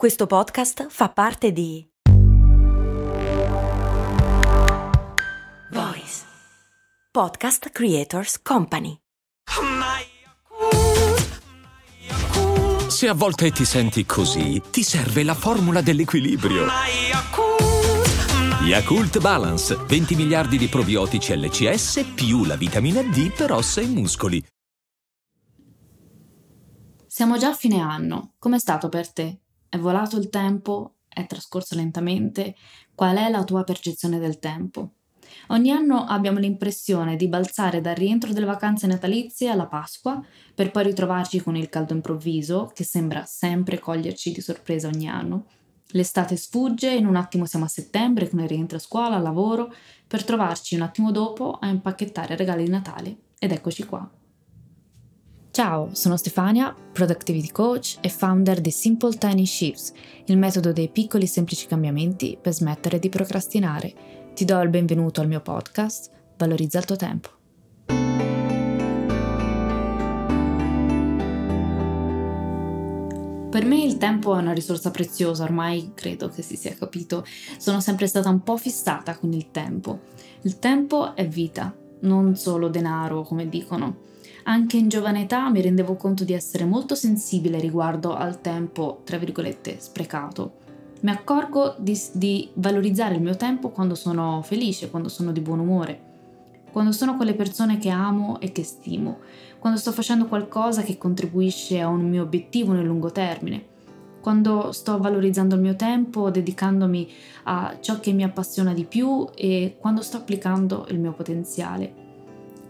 Questo podcast fa parte di Voice Podcast Creators Company. Se a volte ti senti così, ti serve la formula dell'equilibrio. Yakult Balance, 20 miliardi di probiotici LCS più la vitamina D per ossa e muscoli. Siamo già a fine anno. Com'è stato per te? È volato il tempo? È trascorso lentamente? Qual è la tua percezione del tempo? Ogni anno abbiamo l'impressione di balzare dal rientro delle vacanze natalizie alla Pasqua, per poi ritrovarci con il caldo improvviso, che sembra sempre coglierci di sorpresa ogni anno. L'estate sfugge, in un attimo siamo a settembre con il rientro a scuola, al lavoro, per trovarci un attimo dopo a impacchettare regali di Natale. Ed eccoci qua. Ciao, sono Stefania, Productivity Coach e founder di Simple Tiny Shifts, il metodo dei piccoli semplici cambiamenti per smettere di procrastinare. Ti do il benvenuto al mio podcast, Valorizza il tuo tempo. Per me il tempo è una risorsa preziosa, ormai credo che si sia capito. Sono sempre stata un po' fissata con il tempo. Il tempo è vita, non solo denaro, come dicono. Anche in giovane età mi rendevo conto di essere molto sensibile riguardo al tempo, tra virgolette, sprecato. Mi accorgo di, di, valorizzare il mio tempo quando sono felice, quando sono di buon umore, quando sono con le persone che amo e che stimo, quando sto facendo qualcosa che contribuisce a un mio obiettivo nel lungo termine, quando sto valorizzando il mio tempo, dedicandomi a ciò che mi appassiona di più e quando sto applicando il mio potenziale.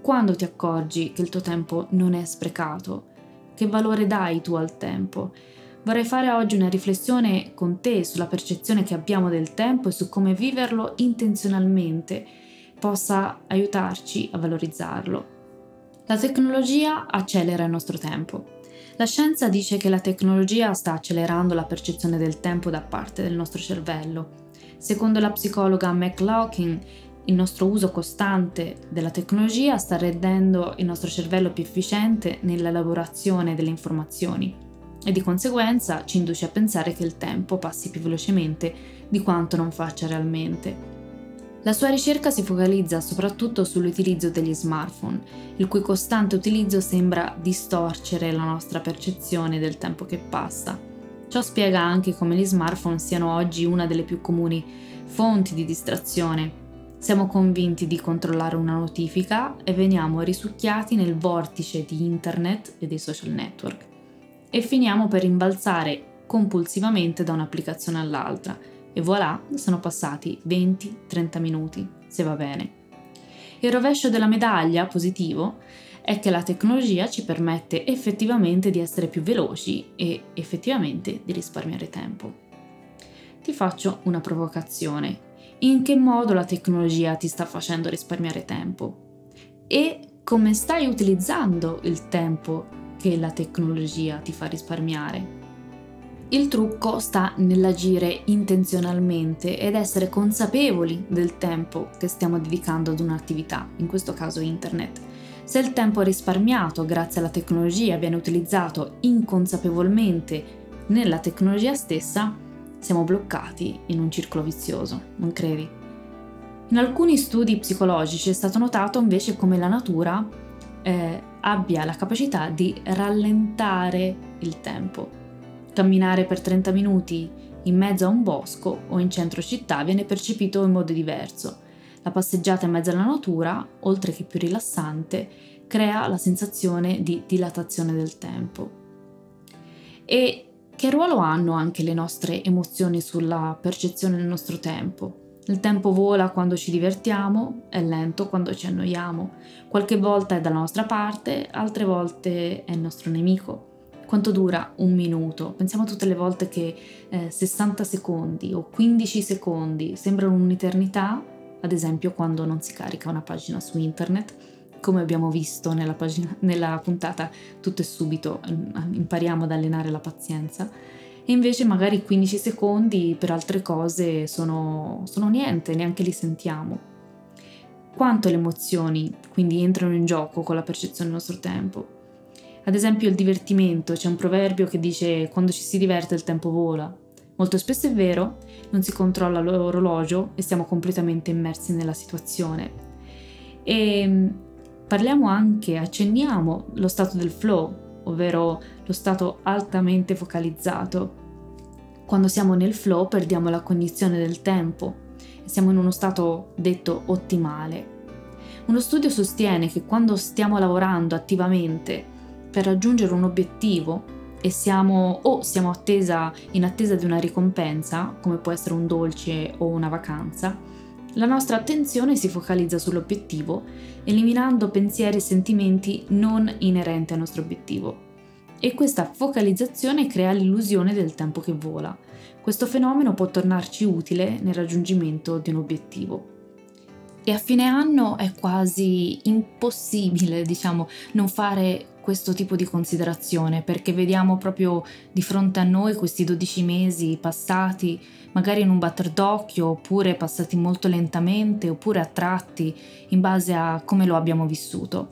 Quando ti accorgi che il tuo tempo non è sprecato? Che valore dai tu al tempo? Vorrei fare oggi una riflessione con te sulla percezione che abbiamo del tempo e su come viverlo intenzionalmente possa aiutarci a valorizzarlo. La tecnologia accelera il nostro tempo. La scienza dice che la tecnologia sta accelerando la percezione del tempo da parte del nostro cervello. Secondo la psicologa McLaughlin, il nostro uso costante della tecnologia sta rendendo il nostro cervello più efficiente nell'elaborazione delle informazioni e di conseguenza ci induce a pensare che il tempo passi più velocemente di quanto non faccia realmente. La sua ricerca si focalizza soprattutto sull'utilizzo degli smartphone, il cui costante utilizzo sembra distorcere la nostra percezione del tempo che passa. Ciò spiega anche come gli smartphone siano oggi una delle più comuni fonti di distrazione siamo convinti di controllare una notifica e veniamo risucchiati nel vortice di internet e dei social network e finiamo per rimbalzare compulsivamente da un'applicazione all'altra e voilà, sono passati 20-30 minuti, se va bene. Il rovescio della medaglia positivo è che la tecnologia ci permette effettivamente di essere più veloci e effettivamente di risparmiare tempo. Ti faccio una provocazione in che modo la tecnologia ti sta facendo risparmiare tempo e come stai utilizzando il tempo che la tecnologia ti fa risparmiare. Il trucco sta nell'agire intenzionalmente ed essere consapevoli del tempo che stiamo dedicando ad un'attività, in questo caso internet. Se il tempo risparmiato grazie alla tecnologia viene utilizzato inconsapevolmente nella tecnologia stessa, siamo bloccati in un circolo vizioso, non credi? In alcuni studi psicologici è stato notato invece come la natura eh, abbia la capacità di rallentare il tempo. Camminare per 30 minuti in mezzo a un bosco o in centro città viene percepito in modo diverso. La passeggiata in mezzo alla natura, oltre che più rilassante, crea la sensazione di dilatazione del tempo. E che ruolo hanno anche le nostre emozioni sulla percezione del nostro tempo? Il tempo vola quando ci divertiamo, è lento quando ci annoiamo, qualche volta è dalla nostra parte, altre volte è il nostro nemico. Quanto dura un minuto? Pensiamo tutte le volte che eh, 60 secondi o 15 secondi sembrano un'eternità, ad esempio quando non si carica una pagina su internet come abbiamo visto nella, pagina, nella puntata tutto e subito mm, impariamo ad allenare la pazienza e invece magari 15 secondi per altre cose sono, sono niente, neanche li sentiamo. Quanto le emozioni quindi entrano in gioco con la percezione del nostro tempo? Ad esempio il divertimento, c'è un proverbio che dice quando ci si diverte il tempo vola. Molto spesso è vero, non si controlla l'orologio e siamo completamente immersi nella situazione. E mm, parliamo anche, accenniamo lo stato del flow, ovvero lo stato altamente focalizzato. Quando siamo nel flow perdiamo la cognizione del tempo e siamo in uno stato detto ottimale. Uno studio sostiene che quando stiamo lavorando attivamente per raggiungere un obiettivo, e siamo o siamo attesa, in attesa di una ricompensa, come può essere un dolce o una vacanza, la nostra attenzione si focalizza sull'obiettivo, eliminando pensieri e sentimenti non inerenti al nostro obiettivo. E questa focalizzazione crea l'illusione del tempo che vola. Questo fenomeno può tornarci utile nel raggiungimento di un obiettivo. E a fine anno è quasi impossibile, diciamo, non fare questo tipo di considerazione perché vediamo proprio di fronte a noi questi 12 mesi passati magari in un batter d'occhio oppure passati molto lentamente oppure a tratti in base a come lo abbiamo vissuto.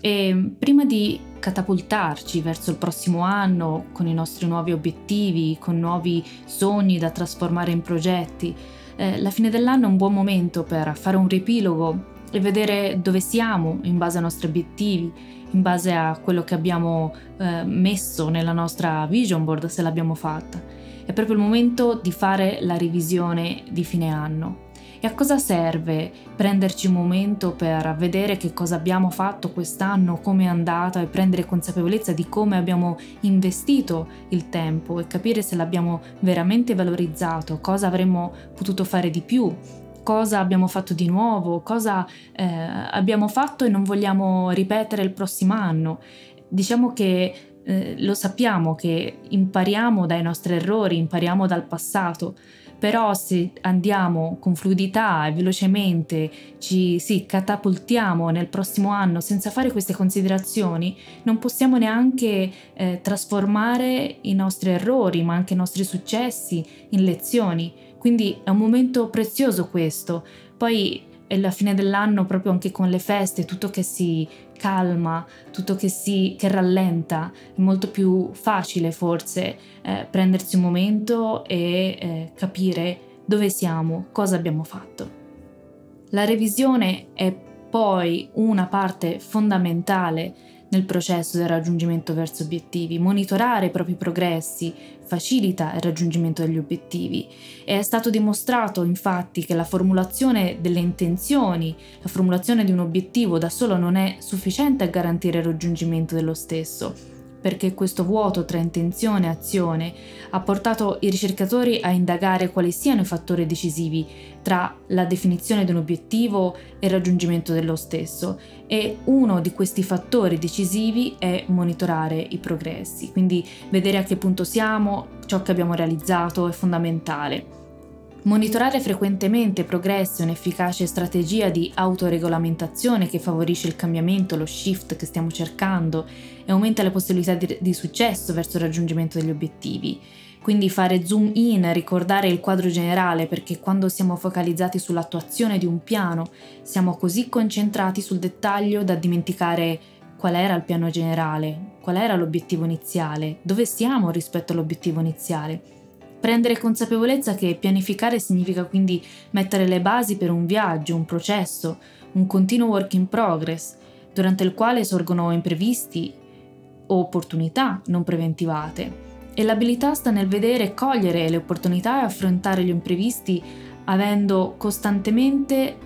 E prima di catapultarci verso il prossimo anno con i nostri nuovi obiettivi, con nuovi sogni da trasformare in progetti, eh, la fine dell'anno è un buon momento per fare un riepilogo e vedere dove siamo in base ai nostri obiettivi in base a quello che abbiamo eh, messo nella nostra vision board se l'abbiamo fatta. È proprio il momento di fare la revisione di fine anno. E a cosa serve prenderci un momento per vedere che cosa abbiamo fatto quest'anno, come è andata e prendere consapevolezza di come abbiamo investito il tempo e capire se l'abbiamo veramente valorizzato, cosa avremmo potuto fare di più cosa abbiamo fatto di nuovo, cosa eh, abbiamo fatto e non vogliamo ripetere il prossimo anno. Diciamo che eh, lo sappiamo che impariamo dai nostri errori, impariamo dal passato, però se andiamo con fluidità e velocemente ci sì, catapultiamo nel prossimo anno senza fare queste considerazioni, non possiamo neanche eh, trasformare i nostri errori, ma anche i nostri successi in lezioni. Quindi è un momento prezioso questo. Poi è la fine dell'anno, proprio anche con le feste, tutto che si calma, tutto che si che rallenta, è molto più facile forse eh, prendersi un momento e eh, capire dove siamo, cosa abbiamo fatto. La revisione è poi una parte fondamentale nel processo del raggiungimento verso obiettivi. Monitorare i propri progressi facilita il raggiungimento degli obiettivi è stato dimostrato infatti che la formulazione delle intenzioni, la formulazione di un obiettivo da solo non è sufficiente a garantire il raggiungimento dello stesso perché questo vuoto tra intenzione e azione ha portato i ricercatori a indagare quali siano i fattori decisivi tra la definizione di un obiettivo e il raggiungimento dello stesso e uno di questi fattori decisivi è monitorare i progressi, quindi vedere a che punto siamo, ciò che abbiamo realizzato è fondamentale. Monitorare frequentemente progressi è un'efficace strategia di autoregolamentazione che favorisce il cambiamento, lo shift che stiamo cercando e aumenta le possibilità di, di successo verso il raggiungimento degli obiettivi. Quindi fare zoom in, ricordare il quadro generale perché quando siamo focalizzati sull'attuazione di un piano siamo così concentrati sul dettaglio da dimenticare qual era il piano generale, qual era l'obiettivo iniziale, dove siamo rispetto all'obiettivo iniziale Prendere consapevolezza che pianificare significa quindi mettere le basi per un viaggio, un processo, un continuo work in progress, durante il quale sorgono imprevisti o opportunità non preventivate. E l'abilità sta nel vedere e cogliere le opportunità e affrontare gli imprevisti avendo costantemente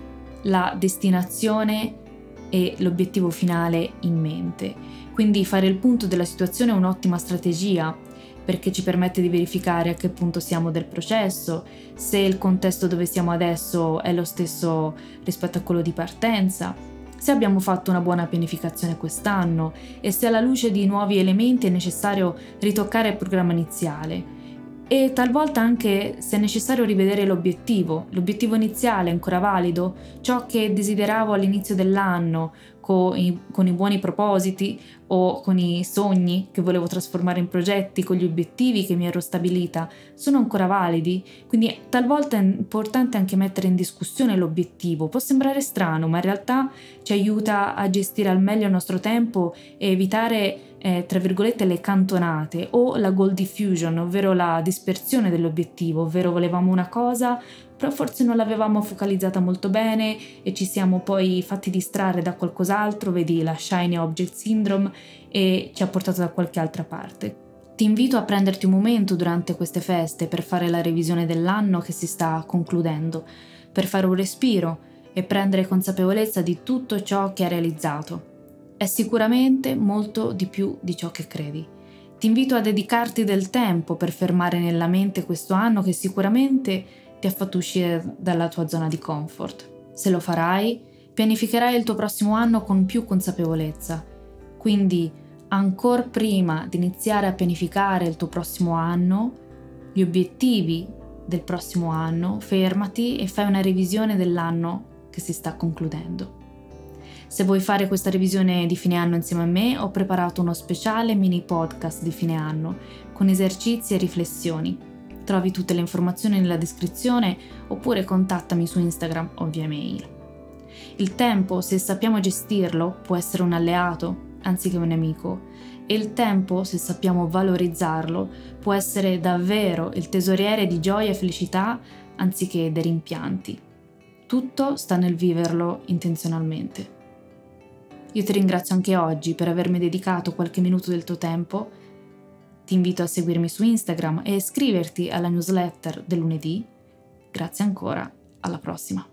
la destinazione e l'obiettivo finale in mente. Quindi fare il punto della situazione è un'ottima strategia perché ci permette di verificare a che punto siamo del processo, se il contesto dove siamo adesso è lo stesso rispetto a quello di partenza, se abbiamo fatto una buona pianificazione quest'anno e se alla luce di nuovi elementi è necessario ritoccare il programma iniziale. E talvolta anche se necessario rivedere l'obiettivo, l'obiettivo iniziale ancora valido, ciò che desideravo all'inizio dell'anno, con i, con i, buoni propositi o con i sogni che volevo trasformare in progetti, con gli obiettivi che mi ero stabilita, sono ancora validi. Quindi talvolta è importante anche mettere in discussione l'obiettivo. Può sembrare strano, ma in realtà ci aiuta a gestire al meglio il nostro tempo e evitare eh, tra virgolette le cantonate o la goal diffusion, ovvero la dispersione dell'obiettivo, ovvero volevamo una cosa, però forse non l'avevamo focalizzata molto bene e ci siamo poi fatti distrarre da qualcos'altro, vedi la shiny object syndrome e ci ha portato da qualche altra parte. Ti invito a prenderti un momento durante queste feste per fare la revisione dell'anno che si sta concludendo, per fare un respiro e prendere consapevolezza di tutto ciò che hai realizzato è sicuramente molto di più di ciò che credi. Ti invito a dedicarti del tempo per fermare nella mente questo anno che sicuramente ti ha fatto uscire dalla tua zona di comfort. Se lo farai, pianificherai il tuo prossimo anno con più consapevolezza. Quindi, ancora prima di iniziare a pianificare il tuo prossimo anno, gli obiettivi del prossimo anno, fermati e fai una revisione dell'anno che si sta concludendo. Se vuoi fare questa revisione di fine anno insieme a me, ho preparato uno speciale mini podcast di fine anno con esercizi e riflessioni. Trovi tutte le informazioni nella descrizione oppure contattami su Instagram o via mail. Il tempo, se sappiamo gestirlo, può essere un alleato anziché un nemico e il tempo, se sappiamo valorizzarlo, può essere davvero il tesoriere di gioia e felicità anziché dei rimpianti. Tutto sta nel viverlo intenzionalmente. Io ti ringrazio anche oggi per avermi dedicato qualche minuto del tuo tempo. Ti invito a seguirmi su Instagram e iscriverti alla newsletter del lunedì. Grazie ancora, alla prossima.